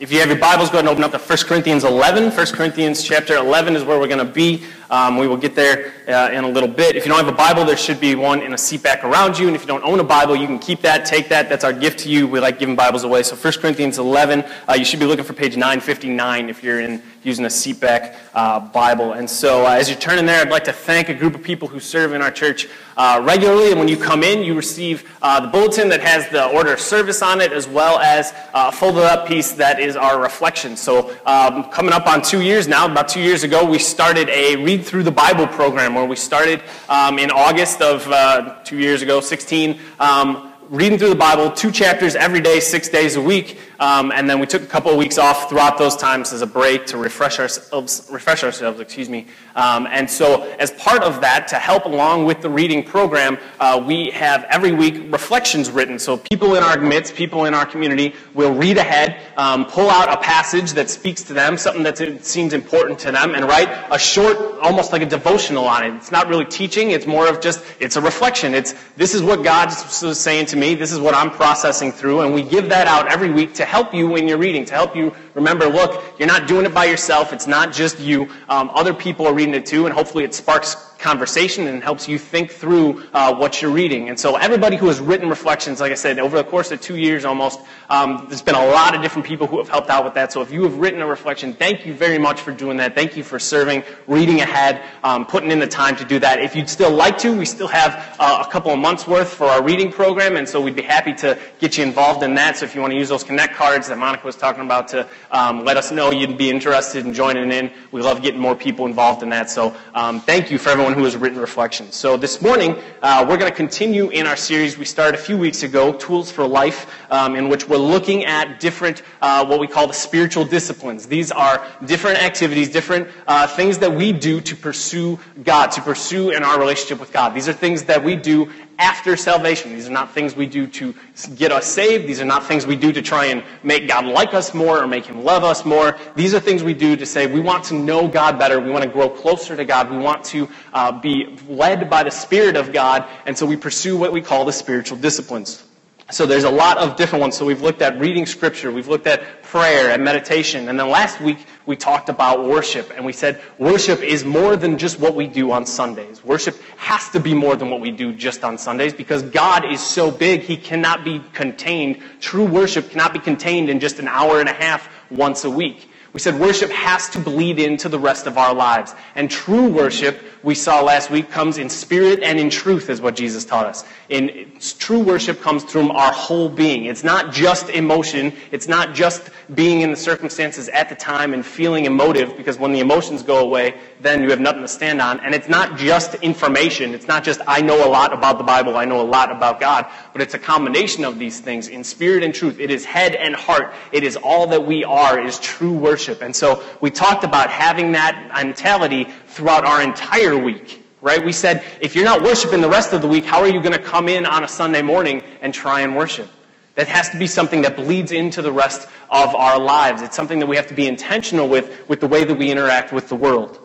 If you have your Bibles, go ahead and open up to 1 Corinthians 11. 1 Corinthians chapter 11 is where we're going to be. Um, we will get there uh, in a little bit. If you don't have a Bible, there should be one in a seat back around you. And if you don't own a Bible, you can keep that, take that. That's our gift to you. We like giving Bibles away. So 1 Corinthians 11, uh, you should be looking for page 959 if you're in using a seat back uh, Bible. And so uh, as you turn in there, I'd like to thank a group of people who serve in our church uh, regularly. And when you come in, you receive uh, the bulletin that has the order of service on it, as well as a folded up piece that is our reflection. So um, coming up on two years now, about two years ago, we started a read through the Bible program where we started um, in August of uh, two years ago, 16. Um, reading through the Bible, two chapters every day, six days a week. Um, and then we took a couple of weeks off throughout those times as a break to refresh ourselves, refresh ourselves, excuse me. Um, and so as part of that, to help along with the reading program, uh, we have every week reflections written. So people in our midst, people in our community will read ahead, um, pull out a passage that speaks to them, something that seems important to them, and write a short, almost like a devotional on it. It's not really teaching, it's more of just, it's a reflection. It's, this is what God's saying to me, this is what I'm processing through, and we give that out every week to help you when you're reading, to help you remember, look, you're not doing it by yourself. It's not just you. Um, other people are reading it too, and hopefully it sparks conversation and helps you think through uh, what you're reading. And so everybody who has written reflections, like I said, over the course of two years almost, um, there's been a lot of different people who have helped out with that. So if you have written a reflection, thank you very much for doing that. Thank you for serving, reading ahead, um, putting in the time to do that. If you'd still like to, we still have uh, a couple of months worth for our reading program, and so we'd be happy to get you involved in that. So if you want to use those Connect cards that Monica was talking about to um, let us know you'd be interested in joining in, we love getting more people involved in that. So um, thank you for everyone who has written reflections. So this morning, uh, we're going to continue in our series we started a few weeks ago, Tools for Life, um, in which we're looking at different, uh, what we call the spiritual disciplines. These are different activities, different uh, things that we do to pursue God, to pursue in our relationship with God. These are things that we do after salvation. These are not things we do to get us saved. These are not things we do to try and make God like us more or make Him love us more. These are things we do to say we want to know God better. We want to grow closer to God. We want to uh, be led by the Spirit of God. And so we pursue what we call the spiritual disciplines. So there's a lot of different ones. So we've looked at reading scripture, we've looked at prayer and meditation, and then last week we talked about worship, and we said worship is more than just what we do on Sundays. Worship has to be more than what we do just on Sundays because God is so big, He cannot be contained. True worship cannot be contained in just an hour and a half once a week. We said worship has to bleed into the rest of our lives. And true worship, we saw last week, comes in spirit and in truth, is what Jesus taught us. In true worship comes from our whole being. It's not just emotion. It's not just being in the circumstances at the time and feeling emotive, because when the emotions go away, then you have nothing to stand on. And it's not just information. It's not just, I know a lot about the Bible, I know a lot about God, but it's a combination of these things in spirit and truth. It is head and heart. It is all that we are, is true worship. And so we talked about having that mentality throughout our entire week. Right? We said, if you're not worshiping the rest of the week, how are you going to come in on a Sunday morning and try and worship? That has to be something that bleeds into the rest of our lives. It's something that we have to be intentional with, with the way that we interact with the world.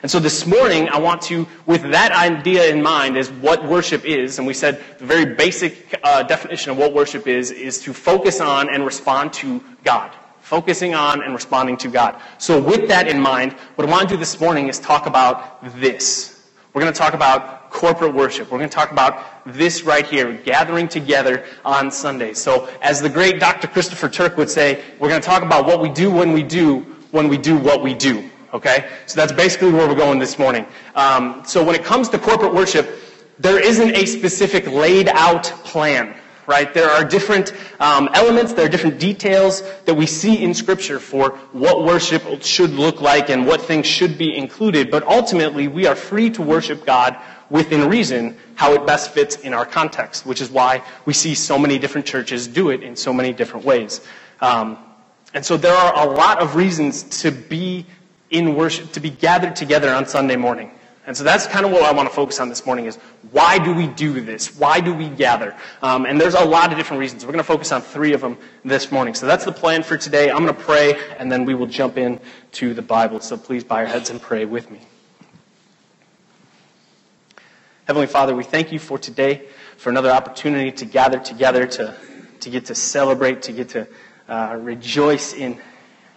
And so this morning, I want to, with that idea in mind, is what worship is. And we said the very basic uh, definition of what worship is, is to focus on and respond to God. Focusing on and responding to God. So with that in mind, what I want to do this morning is talk about this. We're going to talk about corporate worship. We're going to talk about this right here, gathering together on Sunday. So as the great Dr. Christopher Turk would say, we're going to talk about what we do when we do, when we do what we do. Okay? So that's basically where we're going this morning. Um, so when it comes to corporate worship, there isn't a specific laid out plan, right? There are different um, elements, there are different details that we see in Scripture for what worship should look like and what things should be included, but ultimately we are free to worship God within reason how it best fits in our context, which is why we see so many different churches do it in so many different ways. Um, and so there are a lot of reasons to be in worship, to be gathered together on Sunday morning. And so that's kind of what I want to focus on this morning is why do we do this? Why do we gather? Um, and there's a lot of different reasons. We're going to focus on three of them this morning. So that's the plan for today. I'm going to pray, and then we will jump in to the Bible. So please bow your heads and pray with me. Heavenly Father, we thank you for today, for another opportunity to gather together, to, to get to celebrate, to get to uh, rejoice in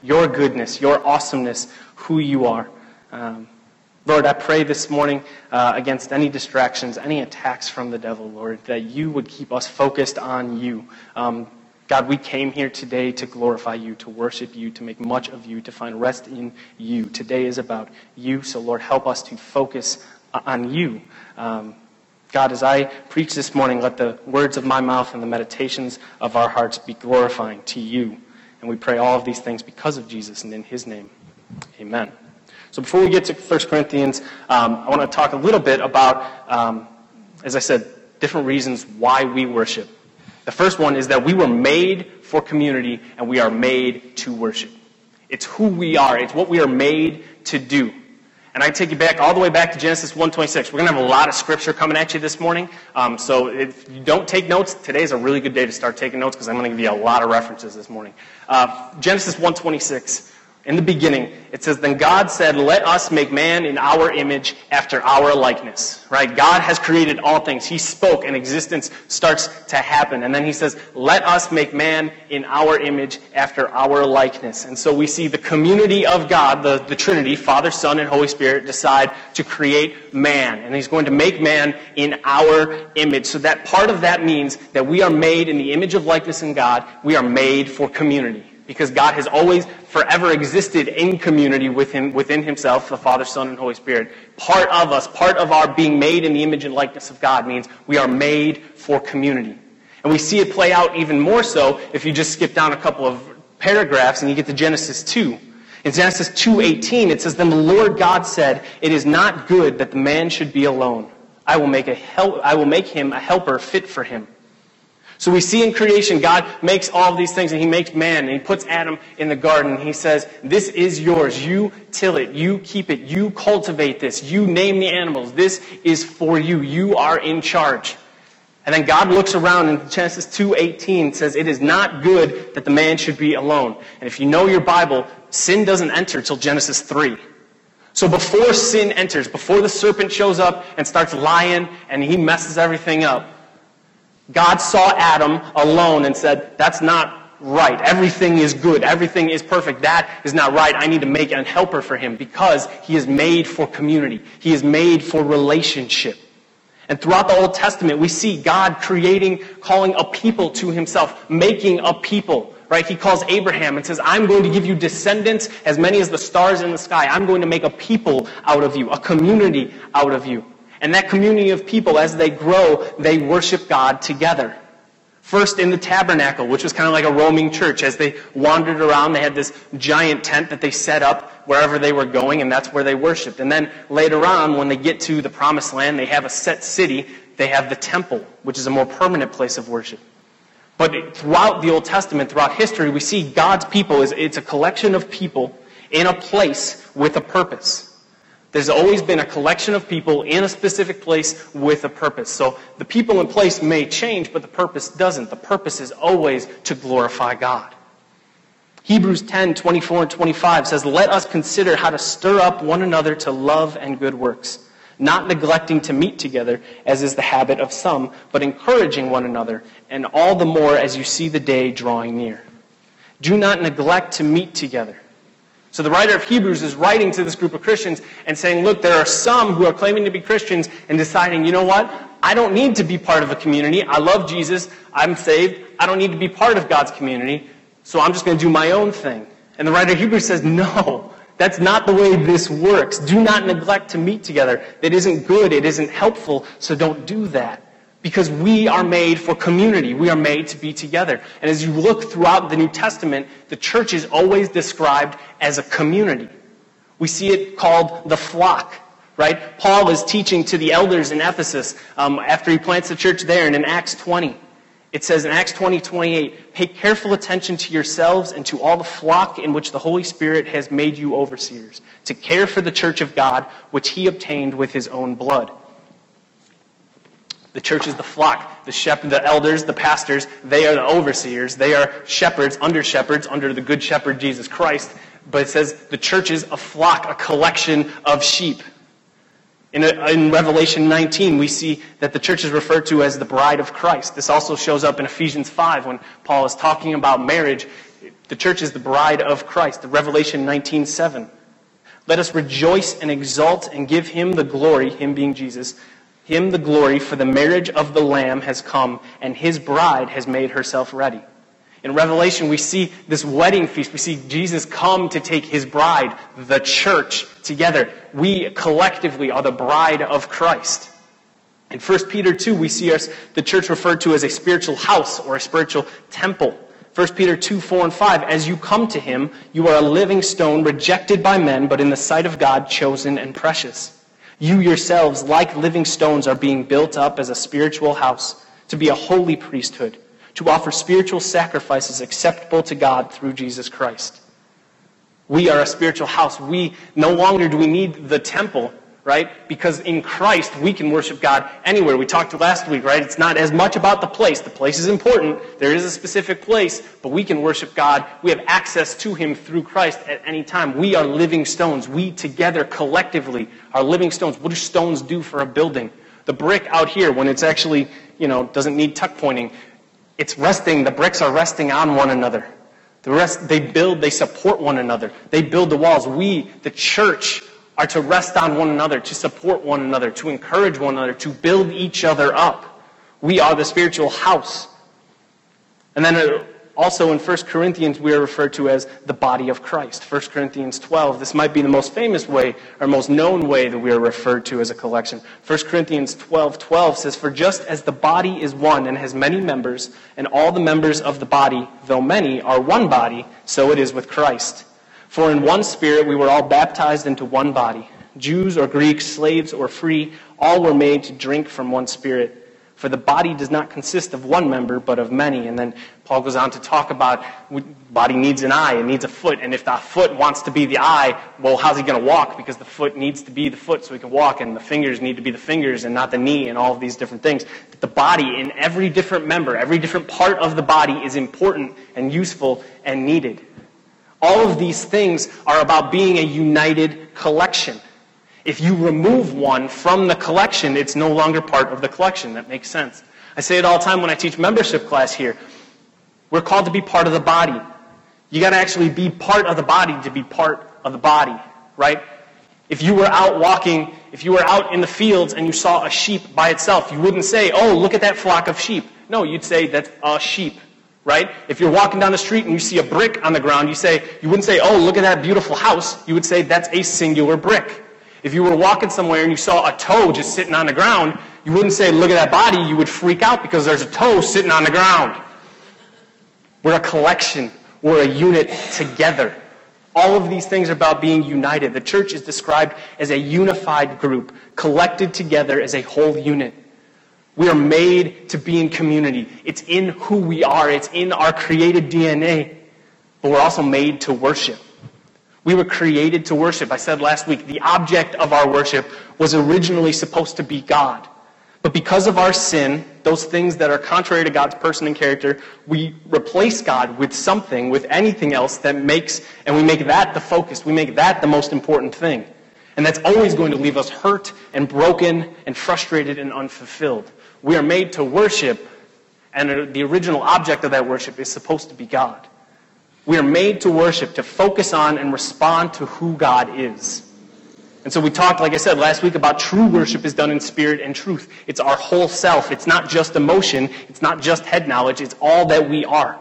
your goodness, your awesomeness, who you are. Um, Lord, I pray this morning uh, against any distractions, any attacks from the devil, Lord, that you would keep us focused on you. Um, God, we came here today to glorify you, to worship you, to make much of you, to find rest in you. Today is about you, so Lord, help us to focus on you. Um, God, as I preach this morning, let the words of my mouth and the meditations of our hearts be glorifying to you. And we pray all of these things because of Jesus and in his name. Amen. So before we get to 1 Corinthians, um, I want to talk a little bit about, um, as I said, different reasons why we worship. The first one is that we were made for community and we are made to worship. It's who we are. It's what we are made to do. And I take you back all the way back to Genesis 1:26. We're going to have a lot of scripture coming at you this morning. Um, so if you don't take notes, today is a really good day to start taking notes because I'm going to give you a lot of references this morning. Uh, Genesis 1:26 in the beginning, it says, Then God said, Let us make man in our image after our likeness. Right? God has created all things. He spoke and existence starts to happen. And then he says, Let us make man in our image after our likeness. And so we see the community of God, the, the Trinity, Father, Son, and Holy Spirit, decide to create man. And he's going to make man in our image. So that part of that means that we are made in the image of likeness in God. We are made for community because God has always forever existed in community within, within himself, the Father, Son, and Holy Spirit. Part of us, part of our being made in the image and likeness of God means we are made for community. And we see it play out even more so if you just skip down a couple of paragraphs and you get to Genesis 2. In Genesis 2:18 it says then the Lord God said, "It is not good that the man should be alone. I will make a help, I will make him a helper fit for him." So we see in creation, God makes all these things and He makes man and He puts Adam in the garden. He says, This is yours. You till it. You keep it. You cultivate this. You name the animals. This is for you. You are in charge. And then God looks around in Genesis 2:18 says it is not good that the man should be alone. And if you know your Bible, sin doesn't enter till Genesis 3. So before sin enters, before the serpent shows up and starts lying and he messes everything up, God saw Adam alone and said, That's not right. Everything is good. Everything is perfect. That is not right. I need to make a helper for him because he is made for community. He is made for relationship. And throughout the Old Testament, we see God creating, calling a people to himself, making a people. Right? He calls Abraham and says, I'm going to give you descendants as many as the stars in the sky. I'm going to make a people out of you, a community out of you. And that community of people, as they grow, they worship God together. First in the tabernacle, which was kind of like a roaming church. As they wandered around, they had this giant tent that they set up wherever they were going, and that's where they worshiped. And then later on, when they get to the promised land, they have a set city. They have the temple, which is a more permanent place of worship. But throughout the Old Testament, throughout history, we see God's people is it's a collection of people in a place with a purpose. There's always been a collection of people in a specific place with a purpose. So the people in place may change, but the purpose doesn't. The purpose is always to glorify God. Hebrews 10, 24 and 25 says, Let us consider how to stir up one another to love and good works, not neglecting to meet together, as is the habit of some, but encouraging one another, and all the more as you see the day drawing near. Do not neglect to meet together so the writer of Hebrews is writing to this group of Christians and saying, look, there are some who are claiming to be Christians and deciding, you know what? I don't need to be part of a community. I love Jesus. I'm saved. I don't need to be part of God's community. So I'm just going to do my own thing. And the writer of Hebrews says, no, that's not the way this works. Do not neglect to meet together. It isn't good. It isn't helpful. So don't do that. Because we are made for community. We are made to be together. And as you look throughout the New Testament, the church is always described as a community. We see it called the flock, right? Paul is teaching to the elders in Ephesus um, after he plants the church there, and in Acts 20, it says in Acts 20, 28, pay careful attention to yourselves and to all the flock in which the Holy Spirit has made you overseers, to care for the church of God, which he obtained with his own blood. The church is the flock. The shepherd, the elders, the pastors, they are the overseers. They are shepherds, under shepherds, under the good shepherd Jesus Christ. But it says the church is a flock, a collection of sheep. In, a, in, Revelation 19, we see that the church is referred to as the bride of Christ. This also shows up in Ephesians 5 when Paul is talking about marriage, The church is the bride of Christ. The Revelation 19:7. Let us rejoice and exult and give him the glory, him being Jesus, him the glory, for the marriage of the Lamb has come, and his bride has made herself ready. In Revelation, we see this wedding feast. We see Jesus come to take his bride, the church, together. We collectively are the bride of Christ. In 1 Peter 2, we see us, the church referred to as a spiritual house or a spiritual temple. 1 Peter 2, 4, and 5. As you come to him, you are a living stone rejected by men, but in the sight of God, chosen and precious. You yourselves, like living stones, are being built up as a spiritual house to be a holy priesthood, to offer spiritual sacrifices acceptable to God through Jesus Christ. We are a spiritual house. We no longer do we need the temple right? Because in Christ, we can worship God anywhere. We talked last week, right? It's not as much about the place. The place is important. There is a specific place, but we can worship God. We have access to Him through Christ at any time. We are living stones. We together, collectively, are living stones. What do stones do for a building? The brick out here, when it's actually, you know, doesn't need tuck pointing, it's resting, the bricks are resting on one another. The rest, they build, they support one another. They build the walls. We, the church, are to rest on one another, to support one another, to encourage one another, to build each other up. We are the spiritual house. And then uh, also in 1 Corinthians, we are referred to as the body of Christ. 1 Corinthians 12. This might be the most famous way or most known way that we are referred to as a collection. 1 Corinthians 12 12 says, For just as the body is one and has many members, and all the members of the body, though many, are one body, so it is with Christ. For in one spirit we were all baptized into one body. Jews or Greeks, slaves or free, all were made to drink from one spirit. For the body does not consist of one member, but of many. And then Paul goes on to talk about body needs an eye, it needs a foot. And if that foot wants to be the eye, well, how's he going to walk? Because the foot needs to be the foot so he can walk, and the fingers need to be the fingers and not the knee, and all of these different things. But The body in every different member, every different part of the body is important and useful and needed. All of these things are about being a united collection. If you remove one from the collection, it's no longer part of the collection. That makes sense. I say it all the time when I teach membership class here. We're called to be part of the body. You got to actually be part of the body to be part of the body, right? If you were out walking, if you were out in the fields and you saw a sheep by itself, you wouldn't say, "Oh, look at that flock of sheep." No, you'd say that's a sheep right? If you're walking down the street and you see a brick on the ground, you say, you wouldn't say, oh, look at that beautiful house. You would say, that's a singular brick. If you were walking somewhere and you saw a toe just sitting on the ground, you wouldn't say, look at that body. You would freak out because there's a toe sitting on the ground. We're a collection. We're a unit together. All of these things are about being united. The church is described as a unified group, collected together as a whole unit. We are made to be in community. It's in who we are. It's in our created DNA. But we're also made to worship. We were created to worship. I said last week, the object of our worship was originally supposed to be God. But because of our sin, those things that are contrary to God's person and character, we replace God with something, with anything else that makes, and we make that the focus. We make that the most important thing. And that's always going to leave us hurt and broken and frustrated and unfulfilled. We are made to worship, and the original object of that worship is supposed to be God. We are made to worship, to focus on and respond to who God is. And so we talked, like I said last week, about true worship is done in spirit and truth. It's our whole self. It's not just emotion. It's not just head knowledge. It's all that we are.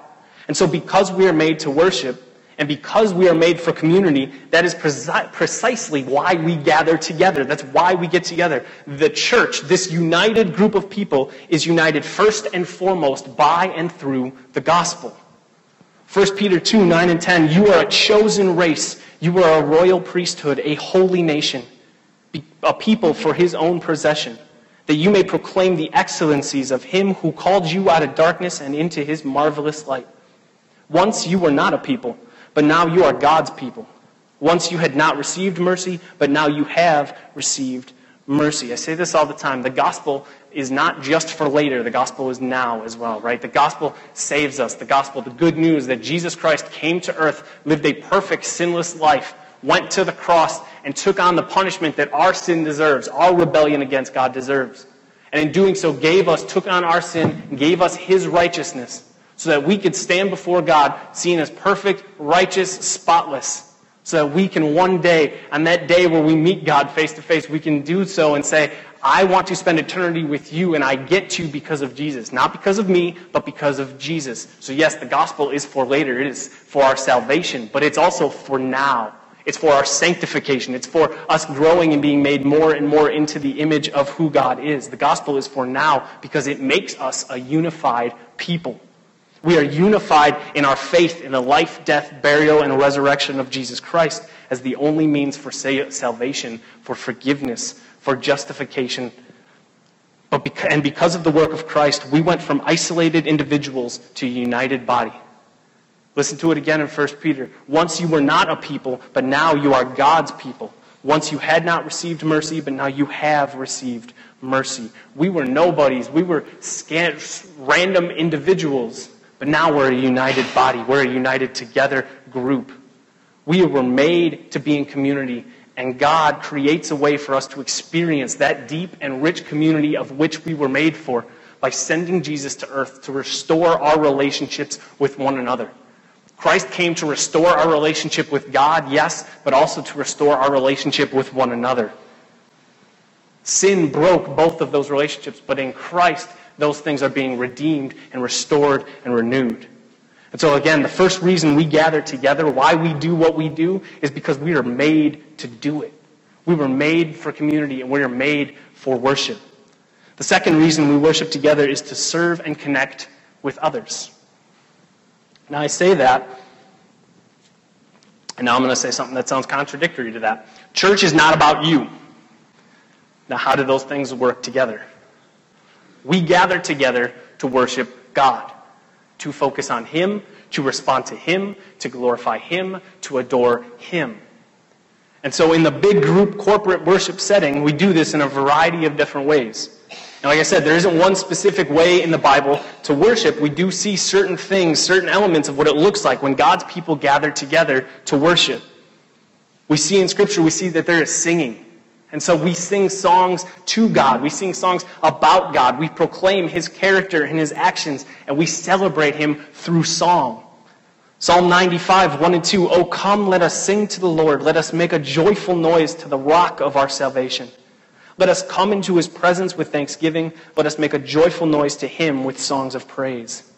And so because we are made to worship, and because we are made for community, that is precisely why we gather together. That's why we get together. The church, this united group of people, is united first and foremost by and through the gospel. 1 Peter 2 9 and 10 You are a chosen race, you are a royal priesthood, a holy nation, a people for his own possession, that you may proclaim the excellencies of him who called you out of darkness and into his marvelous light. Once you were not a people but now you are God's people. Once you had not received mercy, but now you have received mercy. I say this all the time. The gospel is not just for later, the gospel is now as well, right? The gospel saves us. The gospel, the good news that Jesus Christ came to earth, lived a perfect, sinless life, went to the cross, and took on the punishment that our sin deserves, our rebellion against God deserves. And in doing so, gave us, took on our sin, gave us his righteousness so that we could stand before God seen as perfect, righteous, spotless, so that we can one day, on that day where we meet God face to face, we can do so and say, I want to spend eternity with you, and I get to because of Jesus. Not because of me, but because of Jesus. So, yes, the gospel is for later. It is for our salvation, but it's also for now. It's for our sanctification. It's for us growing and being made more and more into the image of who God is. The gospel is for now because it makes us a unified people. We are unified in our faith in the life, death, burial, and resurrection of Jesus Christ as the only means for salvation, for forgiveness, for justification. But because, and because of the work of Christ, we went from isolated individuals to a united body. Listen to it again in 1 Peter. Once you were not a people, but now you are God's people. Once you had not received mercy, but now you have received mercy. We were nobodies. We were scant, random individuals, but now we're a united body. We're a united together group. We were made to be in community, and God creates a way for us to experience that deep and rich community of which we were made for by sending Jesus to earth to restore our relationships with one another. Christ came to restore our relationship with God, yes, but also to restore our relationship with one another. Sin broke both of those relationships, but in Christ, those things are being redeemed and restored and renewed. And so, again, the first reason we gather together, why we do what we do, is because we are made to do it. We were made for community and we are made for worship. The second reason we worship together is to serve and connect with others. Now, I say that, and now I'm going to say something that sounds contradictory to that. Church is not about you. Now, how do those things work together? We gather together to worship God, to focus on Him, to respond to Him, to glorify Him, to adore Him. And so, in the big group corporate worship setting, we do this in a variety of different ways. And like I said, there isn't one specific way in the Bible to worship. We do see certain things, certain elements of what it looks like when God's people gather together to worship. We see in Scripture, we see that there is singing. And so we sing songs to God. We sing songs about God. We proclaim His character and His actions, and we celebrate Him through song. Psalm 95, 1 and 2. Oh, come, let us sing to the Lord. Let us make a joyful noise to the rock of our salvation. Let us come into his presence with thanksgiving. Let us make a joyful noise to him with songs of praise.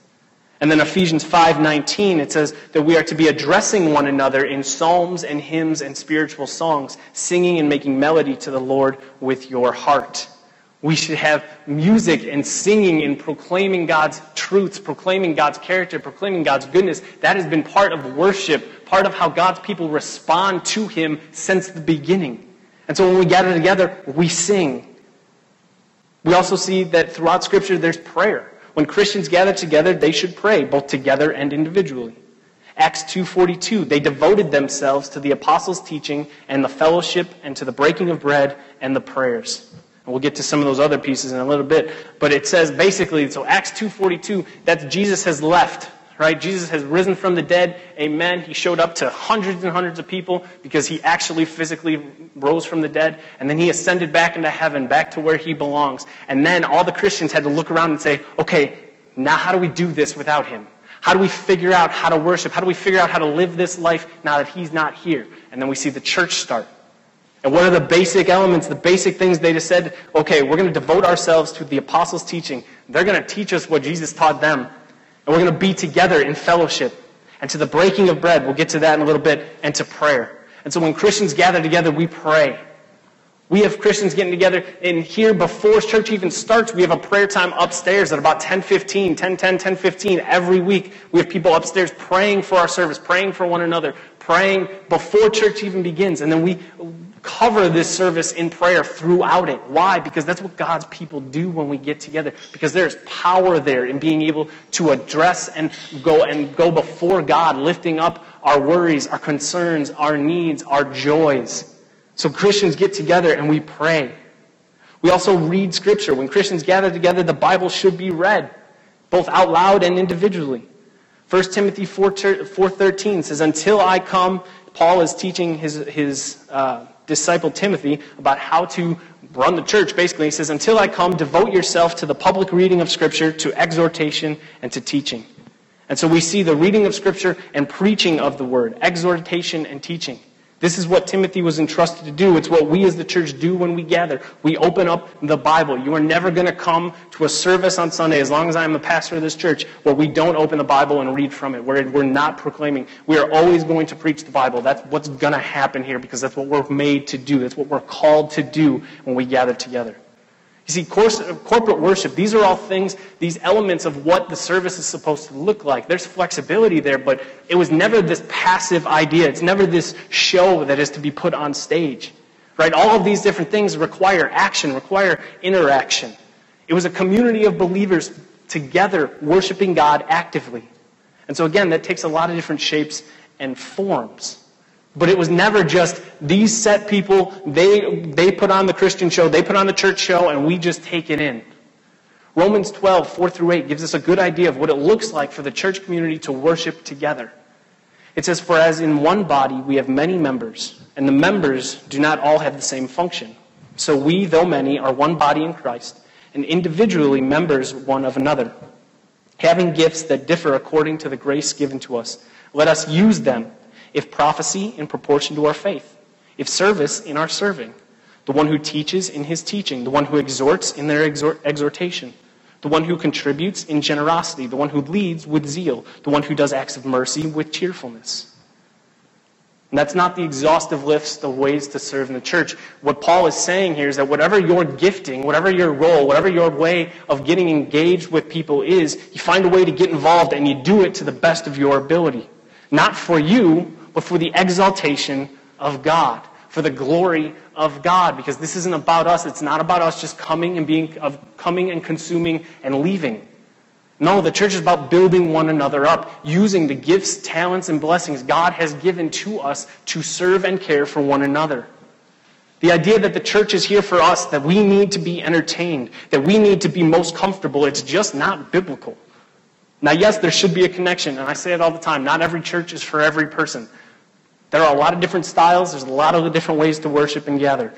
And then Ephesians 5:19 it says that we are to be addressing one another in psalms and hymns and spiritual songs, singing and making melody to the Lord with your heart. We should have music and singing and proclaiming God's truths, proclaiming God's character, proclaiming God's goodness. That has been part of worship, part of how God's people respond to him since the beginning. And so when we gather together, we sing. We also see that throughout Scripture there's prayer. When Christians gather together, they should pray, both together and individually. Acts 2:42 they devoted themselves to the apostles' teaching and the fellowship and to the breaking of bread and the prayers. And we'll get to some of those other pieces in a little bit, but it says basically so Acts 2:42 that Jesus has left right? Jesus has risen from the dead. Amen. He showed up to hundreds and hundreds of people because he actually physically rose from the dead. And then he ascended back into heaven, back to where he belongs. And then all the Christians had to look around and say, okay, now how do we do this without him? How do we figure out how to worship? How do we figure out how to live this life now that he's not here? And then we see the church start. And what are the basic elements, the basic things they just said? Okay, we're going to devote ourselves to the apostles' teaching. They're going to teach us what Jesus taught them. And we're going to be together in fellowship. And to the breaking of bread, we'll get to that in a little bit, and to prayer. And so when Christians gather together, we pray. We have Christians getting together in here before church even starts. We have a prayer time upstairs at about 10:15, 10, 10, 10, 15 every week. We have people upstairs praying for our service, praying for one another, praying before church even begins. And then we cover this service in prayer throughout it. Why? Because that's what God's people do when we get together. Because there's power there in being able to address and go and go before God, lifting up our worries, our concerns, our needs, our joys. So Christians get together and we pray. We also read scripture. When Christians gather together, the Bible should be read, both out loud and individually. 1 Timothy 4.13 says, Until I come, Paul is teaching his, his uh, disciple Timothy about how to run the church. Basically, he says, Until I come, devote yourself to the public reading of Scripture, to exhortation, and to teaching. And so we see the reading of Scripture and preaching of the Word, exhortation and teaching. This is what Timothy was entrusted to do. It's what we as the church do when we gather. We open up the Bible. You are never going to come to a service on Sunday, as long as I'm a pastor of this church, where we don't open the Bible and read from it, where we're not proclaiming. We are always going to preach the Bible. That's what's going to happen here because that's what we're made to do. That's what we're called to do when we gather together. You see, corporate worship, these are all things, these elements of what the service is supposed to look like. There's flexibility there, but it was never this passive idea. It's never this show that is to be put on stage. Right? All of these different things require action, require interaction. It was a community of believers together worshiping God actively. And so, again, that takes a lot of different shapes and forms. But it was never just these set people, they, they put on the Christian show, they put on the church show, and we just take it in. Romans 12, 4 through 8 gives us a good idea of what it looks like for the church community to worship together. It says, For as in one body we have many members, and the members do not all have the same function. So we, though many, are one body in Christ, and individually members one of another. Having gifts that differ according to the grace given to us, let us use them if prophecy, in proportion to our faith. If service, in our serving. The one who teaches in his teaching. The one who exhorts in their exhortation. The one who contributes in generosity. The one who leads with zeal. The one who does acts of mercy with cheerfulness. And that's not the exhaustive list of ways to serve in the church. What Paul is saying here is that whatever your gifting, whatever your role, whatever your way of getting engaged with people is, you find a way to get involved and you do it to the best of your ability. Not for you, but for the exaltation of God, for the glory of God, because this isn't about us. It's not about us just coming and being, of coming and consuming and leaving. No, the church is about building one another up, using the gifts, talents, and blessings God has given to us to serve and care for one another. The idea that the church is here for us, that we need to be entertained, that we need to be most comfortable, it's just not biblical. Now, yes, there should be a connection, and I say it all the time. Not every church is for every person. There are a lot of different styles, there's a lot of different ways to worship and gather.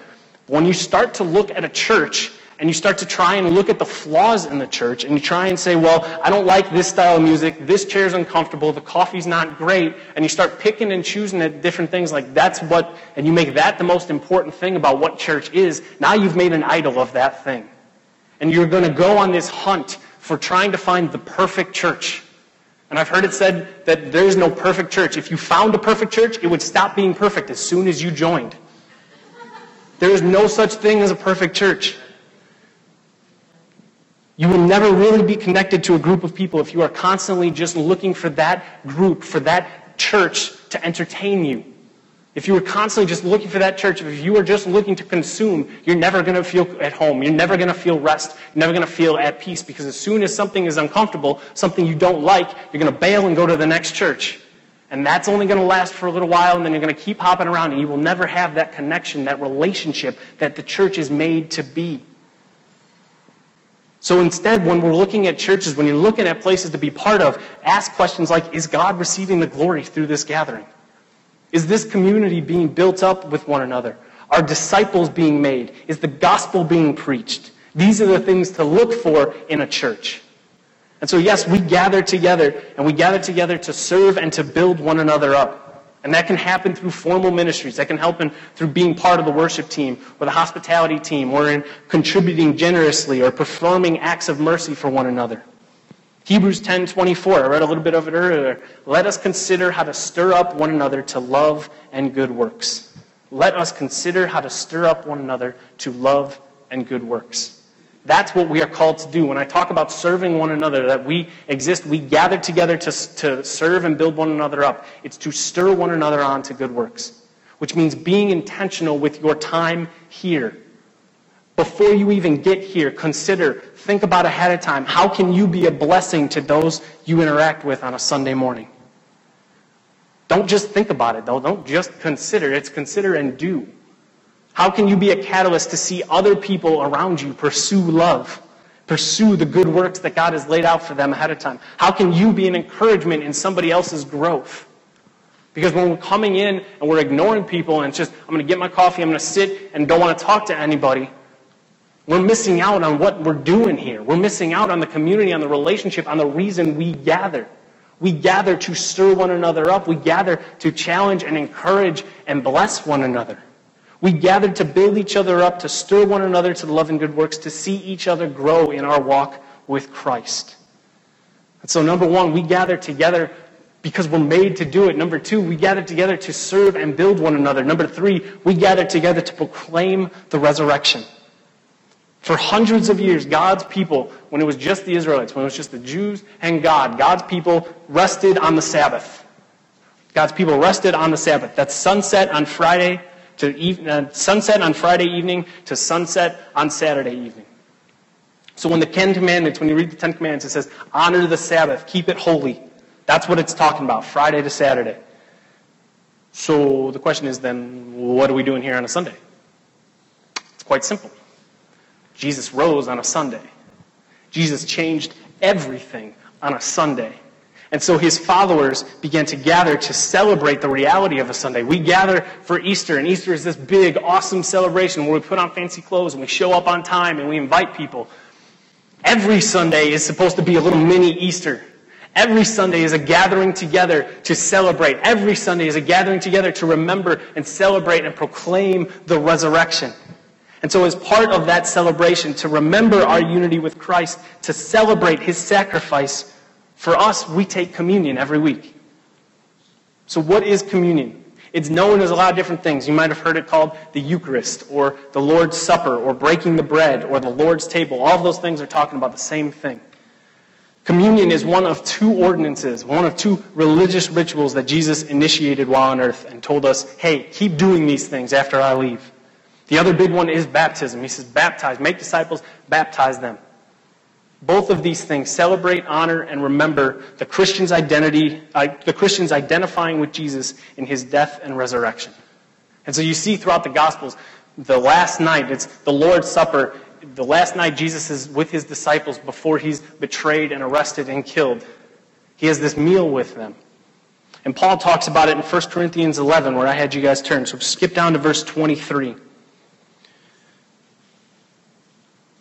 When you start to look at a church and you start to try and look at the flaws in the church and you try and say, well, I don't like this style of music, this chair's uncomfortable, the coffee's not great, and you start picking and choosing at different things like that's what, and you make that the most important thing about what church is, now you've made an idol of that thing. And you're going to go on this hunt for trying to find the perfect church. And I've heard it said that there is no perfect church. If you found a perfect church, it would stop being perfect as soon as you joined. There is no such thing as a perfect church. You will never really be connected to a group of people if you are constantly just looking for that group, for that church to entertain you. If you were constantly just looking for that church, if you were just looking to consume, you're never going to feel at home. You're never going to feel rest. You're never going to feel at peace because as soon as something is uncomfortable, something you don't like, you're going to bail and go to the next church. And that's only going to last for a little while, and then you're going to keep hopping around, and you will never have that connection, that relationship that the church is made to be. So instead, when we're looking at churches, when you're looking at places to be part of, ask questions like Is God receiving the glory through this gathering? Is this community being built up with one another? Are disciples being made? Is the gospel being preached? These are the things to look for in a church. And so, yes, we gather together, and we gather together to serve and to build one another up. And that can happen through formal ministries. That can happen through being part of the worship team or the hospitality team or in contributing generously or performing acts of mercy for one another. Hebrews 10:24. I read a little bit of it earlier. Let us consider how to stir up one another to love and good works. Let us consider how to stir up one another to love and good works. That's what we are called to do. When I talk about serving one another, that we exist, we gather together to, to serve and build one another up. It's to stir one another on to good works, which means being intentional with your time here. Before you even get here, consider Think about ahead of time. How can you be a blessing to those you interact with on a Sunday morning? Don't just think about it, though. Don't just consider. It's consider and do. How can you be a catalyst to see other people around you pursue love? Pursue the good works that God has laid out for them ahead of time? How can you be an encouragement in somebody else's growth? Because when we're coming in and we're ignoring people and it's just, I'm going to get my coffee, I'm going to sit and don't want to talk to anybody, we're missing out on what we're doing here. We're missing out on the community, on the relationship, on the reason we gather. We gather to stir one another up. We gather to challenge and encourage and bless one another. We gather to build each other up, to stir one another to the love and good works, to see each other grow in our walk with Christ. And so, number one, we gather together because we're made to do it. Number two, we gather together to serve and build one another. Number three, we gather together to proclaim the resurrection. For hundreds of years, God's people, when it was just the Israelites, when it was just the Jews and God, God's people rested on the Sabbath. God's people rested on the Sabbath. That's sunset on Friday to uh, sunset on Friday evening to sunset on Saturday evening. So when the Ten Commandments, when you read the Ten Commandments, it says, honor the Sabbath, keep it holy. That's what it's talking about, Friday to Saturday. So the question is then, what are we doing here on a Sunday? It's quite simple. Jesus rose on a Sunday. Jesus changed everything on a Sunday. And so his followers began to gather to celebrate the reality of a Sunday. We gather for Easter, and Easter is this big, awesome celebration where we put on fancy clothes and we show up on time and we invite people. Every Sunday is supposed to be a little mini Easter. Every Sunday is a gathering together to celebrate. Every Sunday is a gathering together to remember and celebrate and proclaim the resurrection. And so, as part of that celebration, to remember our unity with Christ, to celebrate his sacrifice, for us, we take communion every week. So, what is communion? It's known as a lot of different things. You might have heard it called the Eucharist, or the Lord's Supper, or breaking the bread, or the Lord's table. All those things are talking about the same thing. Communion is one of two ordinances, one of two religious rituals that Jesus initiated while on earth and told us, hey, keep doing these things after I leave. The other big one is baptism. He says, baptize, make disciples, baptize them. Both of these things celebrate, honor, and remember the Christian's identity, uh, the Christian's identifying with Jesus in his death and resurrection. And so you see throughout the Gospels, the last night, it's the Lord's Supper. The last night Jesus is with his disciples before he's betrayed and arrested and killed. He has this meal with them. And Paul talks about it in 1 Corinthians 11, where I had you guys turn. So skip down to verse 23.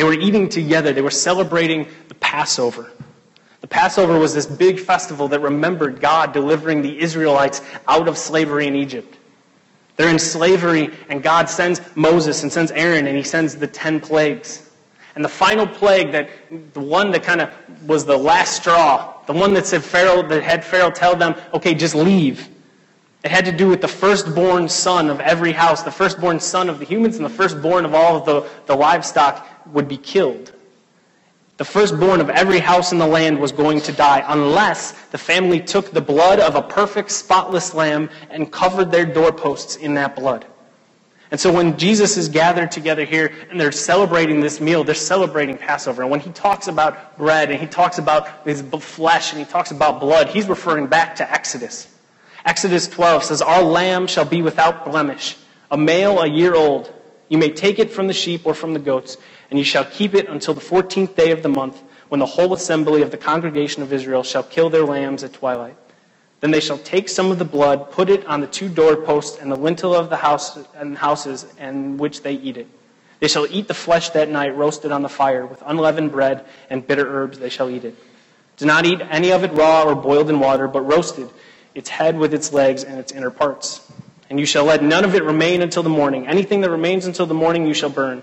They were eating together. They were celebrating the Passover. The Passover was this big festival that remembered God delivering the Israelites out of slavery in Egypt. They're in slavery, and God sends Moses and sends Aaron, and he sends the ten plagues. And the final plague, that the one that kind of was the last straw, the one that said Pharaoh, that had Pharaoh tell them, okay, just leave. It had to do with the firstborn son of every house, the firstborn son of the humans, and the firstborn of all of the, the livestock would be killed. The firstborn of every house in the land was going to die unless the family took the blood of a perfect, spotless lamb and covered their doorposts in that blood. And so when Jesus is gathered together here and they're celebrating this meal, they're celebrating Passover. And when he talks about bread and he talks about his flesh and he talks about blood, he's referring back to Exodus. Exodus 12 says, Our lamb shall be without blemish, a male a year old. You may take it from the sheep or from the goats, and you shall keep it until the fourteenth day of the month, when the whole assembly of the congregation of Israel shall kill their lambs at twilight. Then they shall take some of the blood, put it on the two doorposts and the lintel of the house and houses in which they eat it. They shall eat the flesh that night, roasted on the fire, with unleavened bread and bitter herbs they shall eat it. Do not eat any of it raw or boiled in water, but roasted, its head with its legs and its inner parts. And you shall let none of it remain until the morning. Anything that remains until the morning you shall burn.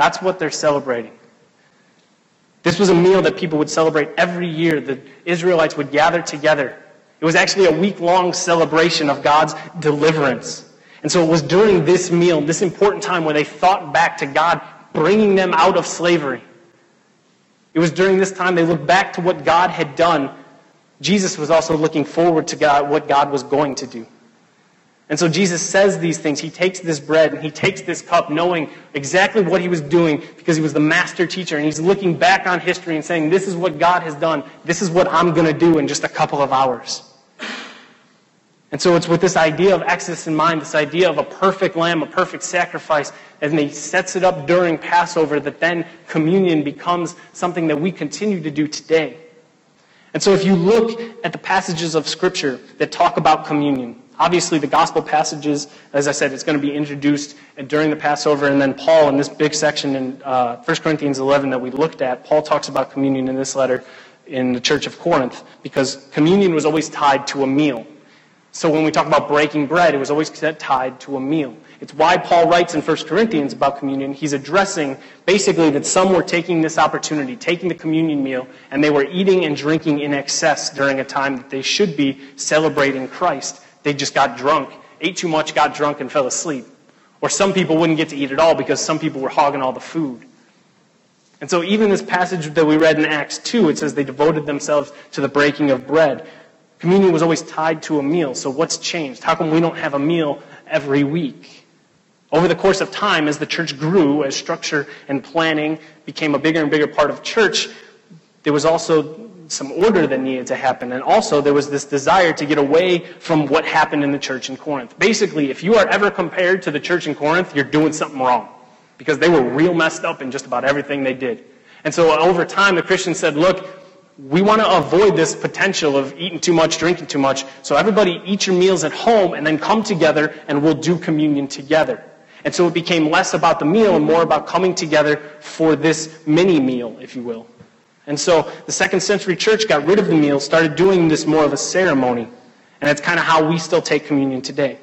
That's what they're celebrating. This was a meal that people would celebrate every year. The Israelites would gather together. It was actually a week long celebration of God's deliverance. And so it was during this meal, this important time, where they thought back to God bringing them out of slavery. It was during this time they looked back to what God had done. Jesus was also looking forward to God, what God was going to do. And so Jesus says these things. He takes this bread and he takes this cup knowing exactly what he was doing because he was the master teacher. And he's looking back on history and saying, This is what God has done. This is what I'm going to do in just a couple of hours. And so it's with this idea of Exodus in mind, this idea of a perfect lamb, a perfect sacrifice, and he sets it up during Passover that then communion becomes something that we continue to do today. And so if you look at the passages of Scripture that talk about communion, Obviously, the gospel passages, as I said, it's going to be introduced during the Passover, and then Paul, in this big section in uh, 1 Corinthians 11 that we looked at, Paul talks about communion in this letter in the church of Corinth, because communion was always tied to a meal. So when we talk about breaking bread, it was always tied to a meal. It's why Paul writes in 1 Corinthians about communion. He's addressing basically that some were taking this opportunity, taking the communion meal, and they were eating and drinking in excess during a time that they should be celebrating Christ. They just got drunk, ate too much, got drunk, and fell asleep. Or some people wouldn't get to eat at all because some people were hogging all the food. And so, even this passage that we read in Acts 2, it says they devoted themselves to the breaking of bread. Communion was always tied to a meal. So, what's changed? How come we don't have a meal every week? Over the course of time, as the church grew, as structure and planning became a bigger and bigger part of church, there was also some order that needed to happen. And also, there was this desire to get away from what happened in the church in Corinth. Basically, if you are ever compared to the church in Corinth, you're doing something wrong. Because they were real messed up in just about everything they did. And so, over time, the Christians said, look, we want to avoid this potential of eating too much, drinking too much. So, everybody eat your meals at home and then come together and we'll do communion together. And so, it became less about the meal and more about coming together for this mini meal, if you will. And so the second century church got rid of the meal, started doing this more of a ceremony. And that's kind of how we still take communion today.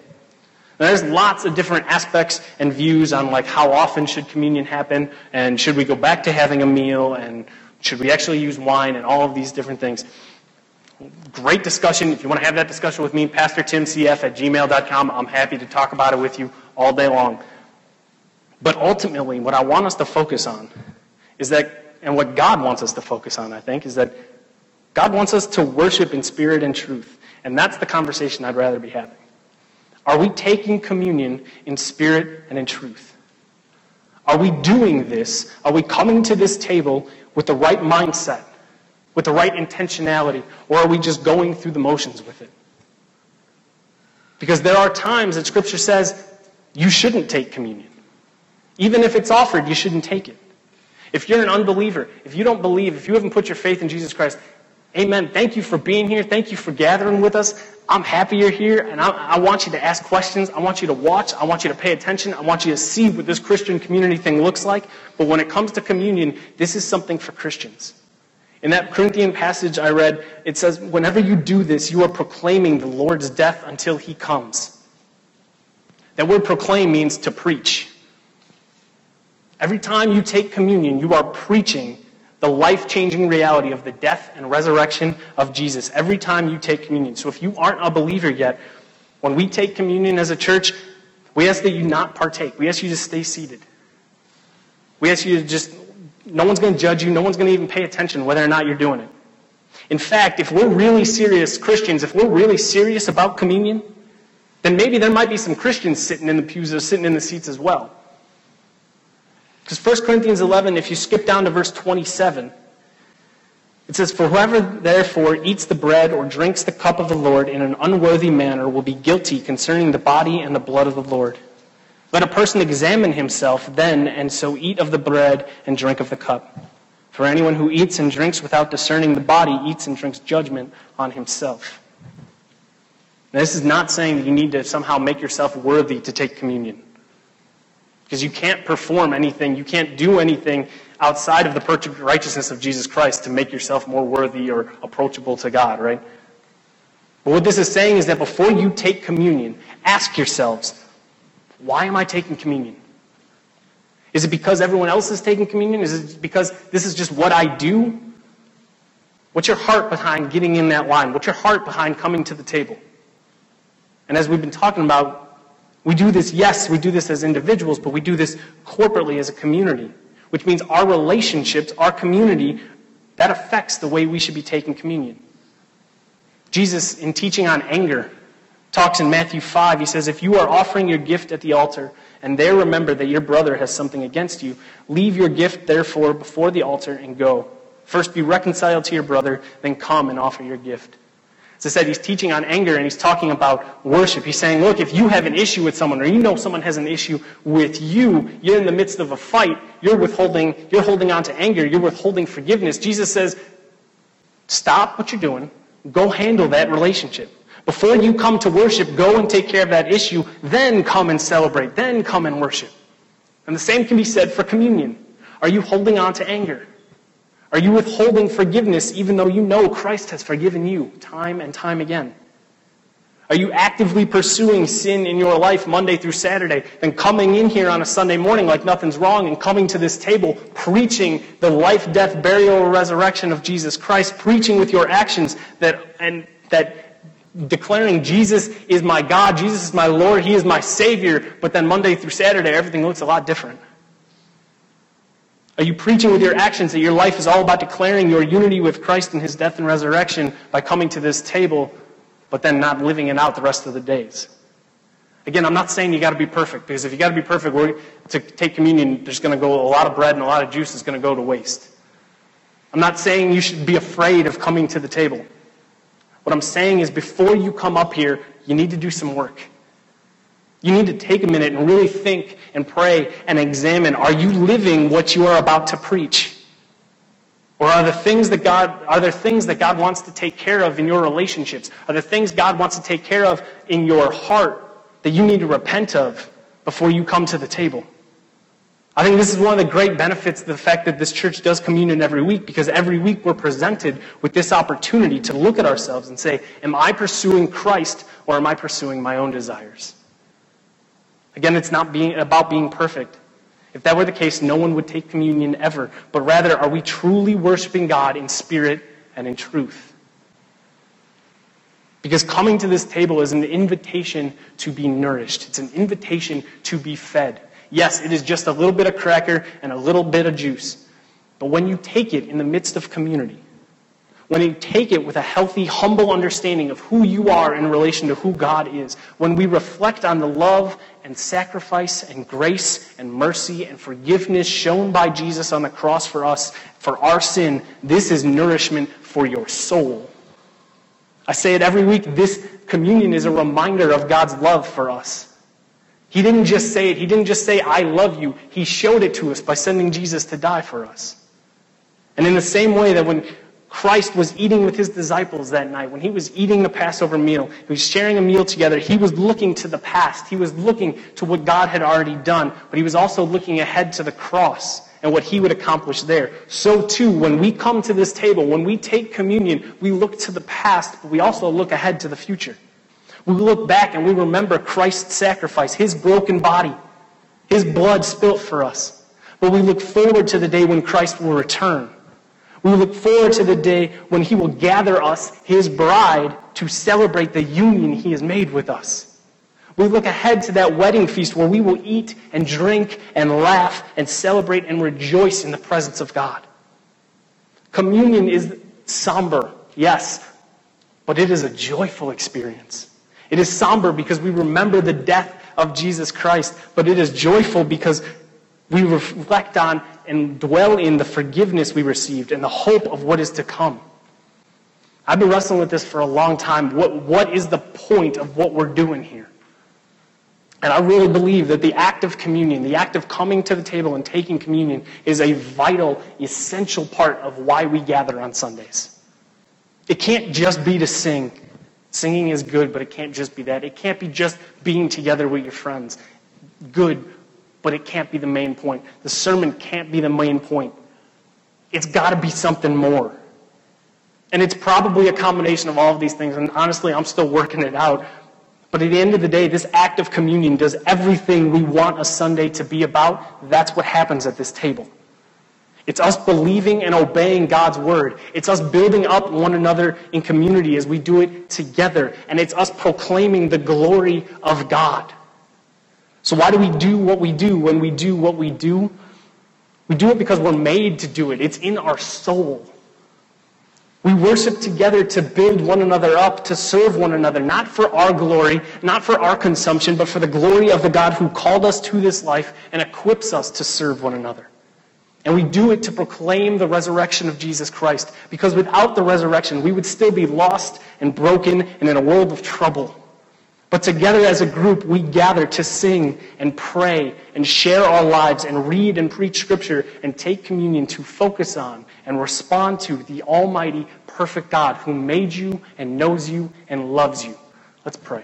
Now, there's lots of different aspects and views on like how often should communion happen and should we go back to having a meal and should we actually use wine and all of these different things. Great discussion. If you want to have that discussion with me, PastorTimCF at gmail.com. I'm happy to talk about it with you all day long. But ultimately, what I want us to focus on is that and what God wants us to focus on, I think, is that God wants us to worship in spirit and truth. And that's the conversation I'd rather be having. Are we taking communion in spirit and in truth? Are we doing this? Are we coming to this table with the right mindset, with the right intentionality, or are we just going through the motions with it? Because there are times that Scripture says you shouldn't take communion. Even if it's offered, you shouldn't take it. If you're an unbeliever, if you don't believe, if you haven't put your faith in Jesus Christ, amen. Thank you for being here. Thank you for gathering with us. I'm happy you're here, and I, I, want you to ask questions. I want you to watch. I want you to pay attention. I want you to see what this Christian community thing looks like. But when it comes to communion, this is something for Christians. In that Corinthian passage I read, it says, Whenever you do this, you are proclaiming the Lord's death until he comes. That word proclaim means to preach. Every time you take communion, you are preaching the life changing reality of the death and resurrection of Jesus every time you take communion. So if you aren't a believer yet, when we take communion as a church, we ask that you not partake. We ask you to stay seated. We ask you to just, no one's going to judge you. No one's going to even pay attention whether or not you're doing it. In fact, if we're really serious Christians, if we're really serious about communion, then maybe there might be some Christians sitting in the pews or sitting in the seats as well. Because 1 Corinthians 11, if you skip down to verse 27, it says, For whoever therefore eats the bread or drinks the cup of the Lord in an unworthy manner will be guilty concerning the body and the blood of the Lord. Let a person examine himself then, and so eat of the bread and drink of the cup. For anyone who eats and drinks without discerning the body eats and drinks judgment on himself. Now, this is not saying that you need to somehow make yourself worthy to take communion. Because you can't perform anything, you can't do anything outside of the perfect righteousness of Jesus Christ to make yourself more worthy or approachable to God, right? But what this is saying is that before you take communion, ask yourselves, why am I taking communion? Is it because everyone else is taking communion? Is it because this is just what I do? What's your heart behind getting in that line? What's your heart behind coming to the table? And as we've been talking about, we do this, yes, we do this as individuals, but we do this corporately as a community, which means our relationships, our community, that affects the way we should be taking communion. Jesus, in teaching on anger, talks in Matthew 5. He says, If you are offering your gift at the altar, and there remember that your brother has something against you, leave your gift, therefore, before the altar and go. First be reconciled to your brother, then come and offer your gift. As I said, he's teaching on anger and he's talking about worship. He's saying, look, if you have an issue with someone or you know someone has an issue with you, you're in the midst of a fight, you're withholding, you're holding on to anger, you're withholding forgiveness. Jesus says, stop what you're doing, go handle that relationship. Before you come to worship, go and take care of that issue, then come and celebrate, then come and worship. And the same can be said for communion. Are you holding on to anger? Are you withholding forgiveness even though you know Christ has forgiven you time and time again? Are you actively pursuing sin in your life Monday through Saturday, then coming in here on a Sunday morning like nothing's wrong and coming to this table preaching the life, death, burial, resurrection of Jesus Christ, preaching with your actions that, and that declaring Jesus is my God, Jesus is my Lord, He is my Savior, but then Monday through Saturday everything looks a lot different? Are you preaching with your actions that your life is all about declaring your unity with Christ in his death and resurrection by coming to this table, but then not living it out the rest of the days? Again, I'm not saying you got to be perfect, because if you got to be perfect, to take communion, there's going to go a lot of bread and a lot of juice is going to go to waste. I'm not saying you should be afraid of coming to the table. What I'm saying is before you come up here, you need to do some work. You need to take a minute and really think and pray and examine are you living what you are about to preach? Or are the things that God are there things that God wants to take care of in your relationships? Are there things God wants to take care of in your heart that you need to repent of before you come to the table? I think this is one of the great benefits of the fact that this church does communion every week because every week we're presented with this opportunity to look at ourselves and say, Am I pursuing Christ or am I pursuing my own desires? Again, it's not being, about being perfect. If that were the case, no one would take communion ever. But rather, are we truly worshiping God in spirit and in truth? Because coming to this table is an invitation to be nourished. It's an invitation to be fed. Yes, it is just a little bit of cracker and a little bit of juice. But when you take it in the midst of community, when you take it with a healthy, humble understanding of who you are in relation to who God is, when we reflect on the love and sacrifice and grace and mercy and forgiveness shown by Jesus on the cross for us, for our sin, this is nourishment for your soul. I say it every week. This communion is a reminder of God's love for us. He didn't just say it. He didn't just say, I love you. He showed it to us by sending Jesus to die for us. And in the same way that when Christ was eating with his disciples that night, when he was eating the Passover meal, he was sharing a meal together, he was looking to the past. He was looking to what God had already done, but he was also looking ahead to the cross and what he would accomplish there. So too, when we come to this table, when we take communion, we look to the past, but we also look ahead to the future. We look back and we remember Christ's sacrifice, his broken body, his blood spilt for us. But we look forward to the day when Christ will return we look forward to the day when He will gather us, His bride, to celebrate the union He has made with us. We look ahead to that wedding feast where we will eat and drink and laugh and celebrate and rejoice in the presence of God. Communion is somber, yes, but it is a joyful experience. It is somber because we remember the death of Jesus Christ, but it is joyful because we reflect on and dwell in the forgiveness we received and the hope of what is to come. I've been wrestling with this for a long time. What, what is the point of what we're doing here? And I really believe that the act of communion, the act of coming to the table and taking communion, is a vital, essential part of why we gather on Sundays. It can't just be to sing. Singing is good, but it can't just be that. It can't be just being together with your friends. Good, but it can't be the main point. The sermon can't be the main point. It's got to be something more. And it's probably a combination of all of these things. And honestly, I'm still working it out. But at the end of the day, this act of communion does everything we want a Sunday to be about. That's what happens at this table. It's us believing and obeying God's word. It's us building up one another in community as we do it together. And it's us proclaiming the glory of God. So, why do we do what we do when we do what we do? We do it because we're made to do it, it's in our soul. We worship together to build one another up, to serve one another, not for our glory, not for our consumption, but for the glory of the God who called us to this life and equips us to serve one another. And we do it to proclaim the resurrection of Jesus Christ, because without the resurrection, we would still be lost and broken and in a world of trouble. But together as a group, we gather to sing and pray and share our lives and read and preach Scripture and take communion to focus on and respond to the Almighty, perfect God who made you and knows you and loves you. Let's pray.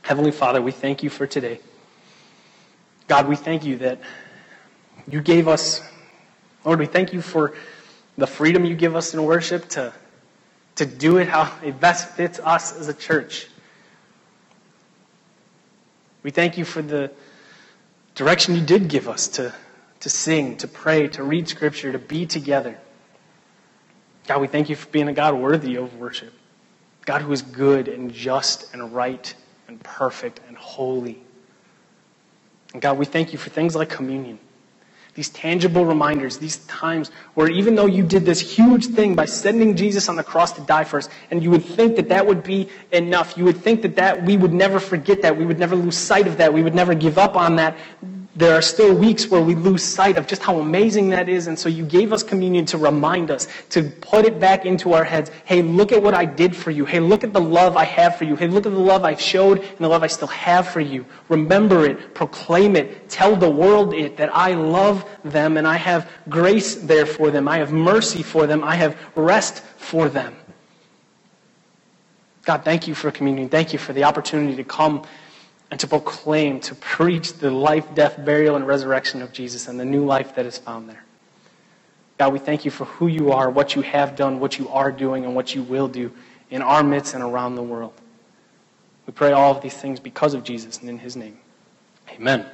Heavenly Father, we thank you for today. God, we thank you that you gave us, Lord, we thank you for the freedom you give us in worship to, to do it how it best fits us as a church. We thank you for the direction you did give us to, to sing, to pray, to read Scripture, to be together. God, we thank you for being a God worthy of worship. God who is good and just and right and perfect and holy. And God, we thank you for things like communion these tangible reminders, these times where even though you did this huge thing by sending Jesus on the cross to die for us, and you would think that that would be enough, you would think that, that we would never forget that, we would never lose sight of that, we would never give up on that, there are still weeks where we lose sight of just how amazing that is. And so you gave us communion to remind us, to put it back into our heads. Hey, look at what I did for you. Hey, look at the love I have for you. Hey, look at the love I've showed and the love I still have for you. Remember it, proclaim it, tell the world it that I love them and I have grace there for them. I have mercy for them. I have rest for them. God, thank you for communion. Thank you for the opportunity to come and to proclaim, to preach the life, death, burial, and resurrection of Jesus and the new life that is found there. God, we thank you for who you are, what you have done, what you are doing, and what you will do in our midst and around the world. We pray all of these things because of Jesus and in his name. Amen.